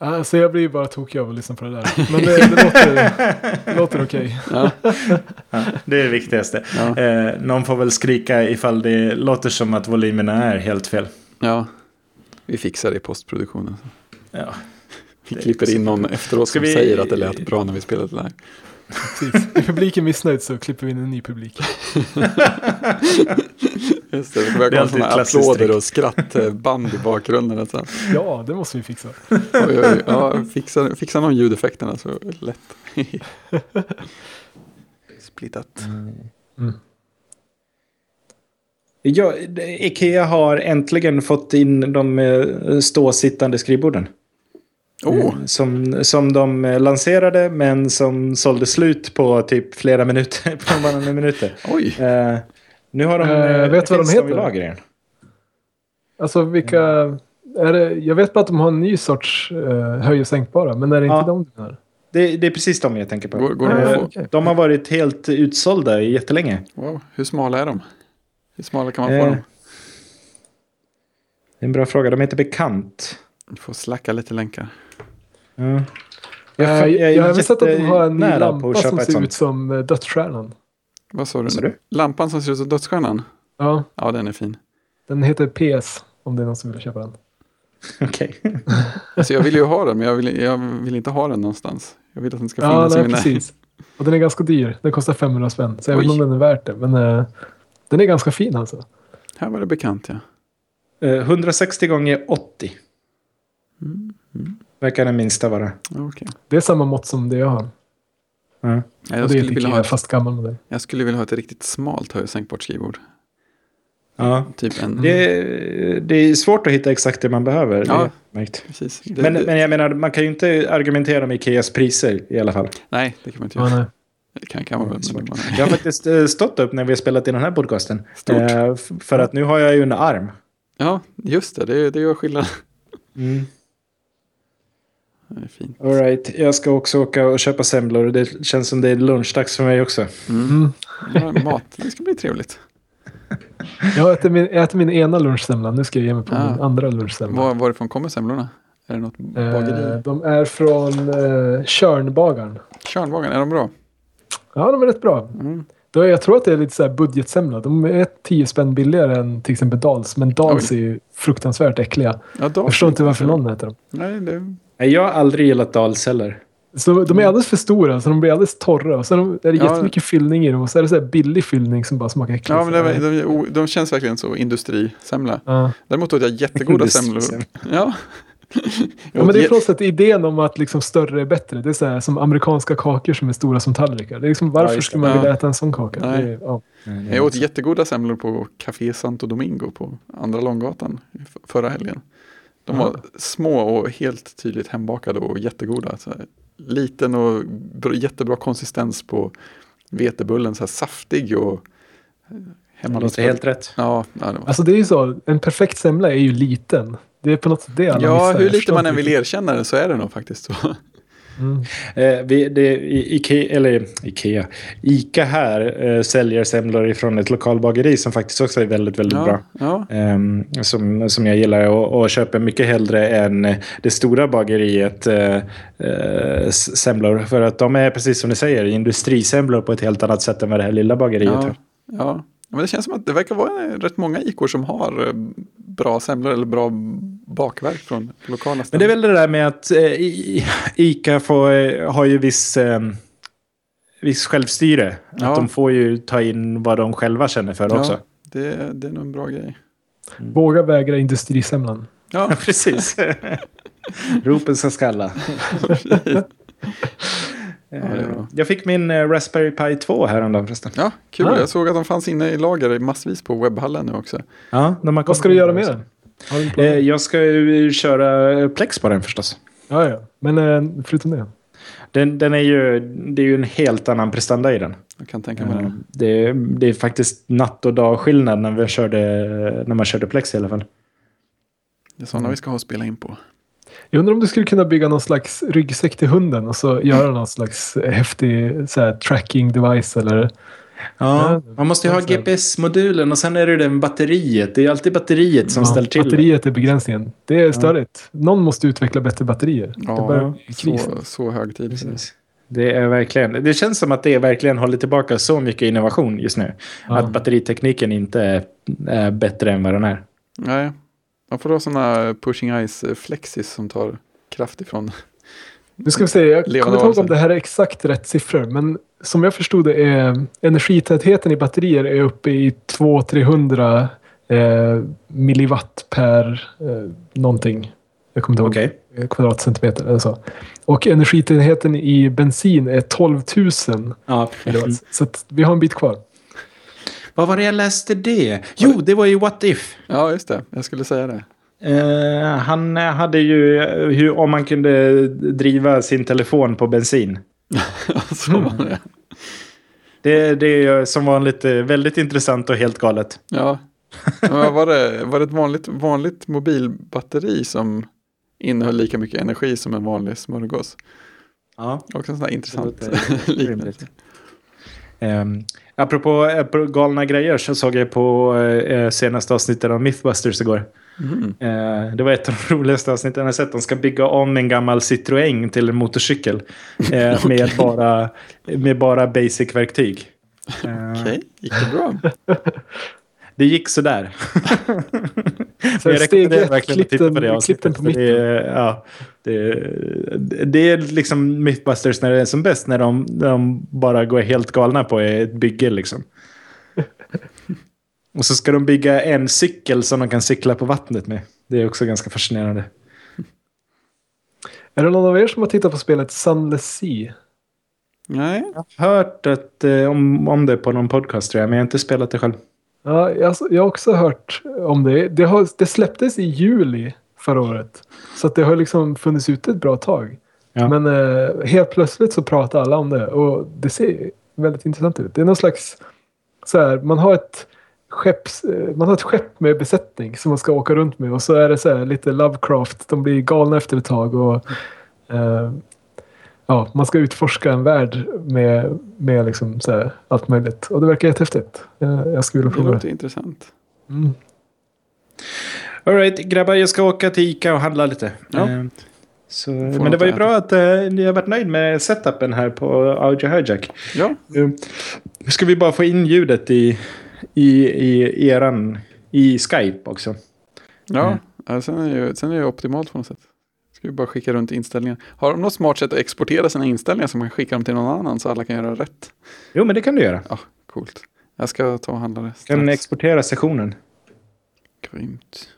Alltså jag blir bara tokig av att lyssna på det där. Men det, det låter, det låter okej. Ja. Ja, det är det viktigaste. Ja. Eh, någon får väl skrika ifall det låter som att volymerna är helt fel. ja, vi fixar det i postproduktionen. Ja. Vi klipper in någon efteråt som vi- säger att det lät bra när vi spelade live. Precis. Är publiken missnöjd så klipper vi in en ny publik. Just det, det kommer komma sådana applåder och skrattband i bakgrunden. Sen. Ja, det måste vi fixa. Oj, oj, oj. Ja, fixa, fixa någon ljudeffekterna så är det lätt. Splittat. Mm. Ja, Ikea har äntligen fått in de eh, ståsittande skrivborden. Oh, Som, som de eh, lanserade men som sålde slut på typ flera minuter. På bara några minuter. oj. Nu har de... Eh, eh, vet du vad de heter? i lager igen. Alltså vilka... Är det, jag vet bara att de har en ny sorts uh, höj och sänkbara. Men är det inte Ja. de du menar? Det, det är precis de jag tänker på. Går, går få? okej. De har varit helt utsålda i jättelänge. Wow, hur smala är de? Hur smala kan man få Eh, dem? Det är en bra fråga. De heter Bekant. Vi får slacka lite länkar. Ja. Jag, Jag, jag, jag har även sett att de har en ny lampa som ser ut som dödsstjärnan. Vad sa du? Vad sa du? Lampan som ser ut som dödsstjärnan? Ja, Ja, den är fin. den heter PS. Om det är någon som vill köpa den. Okej. Alltså jag vill ju ha den, men jag vill, jag vill inte ha den någonstans. Jag vill att den ska Ja, finnas i nej, mina... precis. Och den är ganska dyr. Den kostar 500 spänn. Så jag vet inte om den är värt det. Men eh, den är ganska fin alltså. Här var det bekant, ja. Eh, 160 gånger 80 Mm, mm. verkar den minsta vara. Okej. Det är samma mått som det jag har. Ja. Ja, jag, skulle vilja ha ett, fast gammal modell. jag skulle vilja ha ett riktigt smalt höj och sänkbart skrivbord. Ja. Typ en... Det, det är svårt att hitta exakt det man behöver. Ja. Precis. Det, Men, det, men jag menar, man kan ju inte argumentera med Ikeas priser i alla fall. nej, det kan man inte Ja, göra. nej. Det kan, kan. Svårt. man- Jag har faktiskt eh, stått upp när vi har spelat in den här podcasten. Stort. Eh, för att nu har jag ju en arm. Ja, just det. Det, det gör skillnad. Mm. Det är fint. All right. Jag ska också åka och köpa semlor. Det känns som det är lunchdags för mig också. Mm. Mm. Ja, mat, det ska bli trevligt. Jag äter min, jag äter min ena lunchsemla. Nu ska jag ge mig på Ah. min andra lunchsemla. Var, varifrån kommer semlorna? Är det något Eh, bageri? de är från eh, Tjörnbagaren. Tjörnbagaren, är de bra? Ja, de är rätt bra. Mm. Jag tror att det är lite så här budgetsemla. De är 10 spänn billigare än till exempel Dals. Men Dals är ju fruktansvärt äckliga. Ja, Jag förstår inte varför någon äter dem. Nej, det, Nej, Jag har aldrig gillat Dals heller. Så de är alldeles för stora så de blir alldeles torra. Och sen är det Ja. jättemycket fyllning i dem. Och så är det så här billig fyllning som bara smakar äckligt. ja, men det, de, de, de känns verkligen så industrisemla. Ja. Däremot åt jag jättegoda semlor. Ja. Ja, men det är på något sätt idén om att liksom större är bättre. Det är så här, som amerikanska kakor som är stora som tallrikar. Det är liksom, varför det. skulle man Ja. vilja äta en sån kaka? Nej. Det är, ja. Jag åt jättegoda semlor på Café Santo Domingo på Andra Långgatan förra helgen. De var små och helt tydligt hembakade och jättegoda. Så här, liten och br- jättebra konsistens på vetebullen, så här saftig och eh, Det låter helt rätt. Ja, ja, det var... Alltså det är ju så. En perfekt semla är ju liten. Det är på något sätt det alla ja missar. hur lite man än vill erkänna det så är det nog faktiskt så. Mm. Eh, vi, det, Ikea, eller Ikea, Ica här eh, säljer semlor ifrån ett lokalbageri som faktiskt också är väldigt, väldigt bra. Ja, ja. Ehm, som, som jag gillar och, och köper mycket hellre än det stora bageriet eh, eh, semlor. För att de är precis som ni säger industrisemlor på ett helt annat sätt än vad det här lilla bageriet ja, har. ja. Men det känns som att det verkar vara rätt många ikor som har eh, bra semlor eller bra bakverk från lokala Men ställen. det är väl det där med att eh, Ica får, eh, har ju viss, eh, viss självstyre. Ja. Att de får ju ta in vad de själva känner för också. Ja, det, det är nog en bra grej. Våga vägra industrisemlan. Ja, Precis. Ropen ska skalla. är bra. jag fick min eh, Raspberry Pi 2 häromdagen förresten. ja kul. Ah. Jag såg att de fanns inne i lager massvis på webbhallen nu också. Ja, de Vad ska du göra med den? Eh, jag ska ju köra eh, Plex på den förstås. Ja, ja. Men eh, förutom det. Den, den är ju, det är ju en helt annan prestanda i den. Jag kan tänka mig Eh, det. Det, det är faktiskt natt och dag skillnad när, vi körde, när man körde Plex i alla fall. Det är sådana vi ska ha att spela in på. Jag undrar om du skulle kunna bygga någon slags ryggsäck till hunden och så göra någon slags häftig så här, tracking device eller Ja, man måste ju ha GPS-modulen och sen är det den batteriet. Det är alltid batteriet som Ja, ställer till batteriet är begränsningen. Det är störigt. Någon måste utveckla bättre batterier. kris. så, så hög tid. Precis. Det är verkligen, det känns som att det verkligen håller tillbaka så mycket innovation just nu. Ja. Att batteritekniken inte är, är bättre än vad den är. Nej, man får ha sådana pushing ice flexis som tar kraft ifrån. Nu ska vi se, jag kommer inte ihåg om det här är exakt rätt siffror. Men som jag förstod det är energitätheten i batterier är uppe i 200-300 eh, milliwatt per eh, någonting. Jag kommer inte ihåg. Eh, Kvadratcentimeter eller så. Och energitätheten i bensin är 12 000 Ja. milliwatt. Så att vi har en bit kvar. Vad var det jag läste det? Jo, det var ju What If. Ja, just det. Jag skulle säga det. Eh, han hade ju eh, hur, om man kunde driva sin telefon på bensin. så var det. Det, det är som vanligt eh, väldigt intressant och helt galet. Ja. Vad var det, var det ett vanligt, vanligt mobilbatteri som innehöll lika mycket energi som en vanlig smörgås? Ja. Också en sån här intressant liknelse. Rimligt. Um, apropå, galna grejer så såg jag på eh, senaste avsnittet av Mythbusters igår. Mm. Eh, det var ett av de roligaste avsnitten jag sett. De ska bygga om en gammal Citroën till en motorcykel. eh, med, bara, med bara basic-verktyg. Eh, Okej, gick det bra? Det gick sådär. Så jag rekommenderar verkligen att titta på det avsnittet. på mitten. Det är, ja, det, det är liksom Mythbusters när det är som bäst. När de, när de bara går helt galna på ett bygge liksom. Och så ska de bygga en cykel som de kan cykla på vattnet med. Det är också ganska fascinerande. Är det någon av er som har tittat på spelet Sunless Sea? Nej, Jag har hört att, eh, om, om det på någon podcast tror jag, men jag har inte spelat det själv. Ja, jag, jag har också hört om det. Det, har, det släpptes i juli förra året. Så att det har liksom funnits ute ett bra tag. Ja. Men eh, helt plötsligt så pratar alla om det. Och det ser väldigt intressant ut. Det är någon slags... Så här, man har ett skepps, eh, man har ett skepp med besättning som man ska åka runt med. Och så är det så här lite Lovecraft. De blir galna efter ett tag. Och, eh, ja, man ska utforska en värld med, med liksom så här, allt möjligt. Och det verkar jättehäftigt. Jag, jag skulle vilja prova det. låter intressant. Mm. Alright, grabbar, jag ska åka till Ica och handla lite. Ja. Eh, Så, men det var ju bra att eh, ni har varit nöjd med setupen här på Audio Hijack. Ja, Eh, Nu ska vi bara få in ljudet i, i, i eran i Skype också. ja. Mm. ja sen, är det ju, sen är det optimalt på något sätt. Ska vi bara skicka runt inställningar. Har de något smart sätt att exportera sina inställningar som man skickar dem till någon annan så alla kan göra rätt? Jo, men det kan du göra. Ja, coolt. Jag ska ta och handla det Du kan strax. exportera sessionen. Grymt.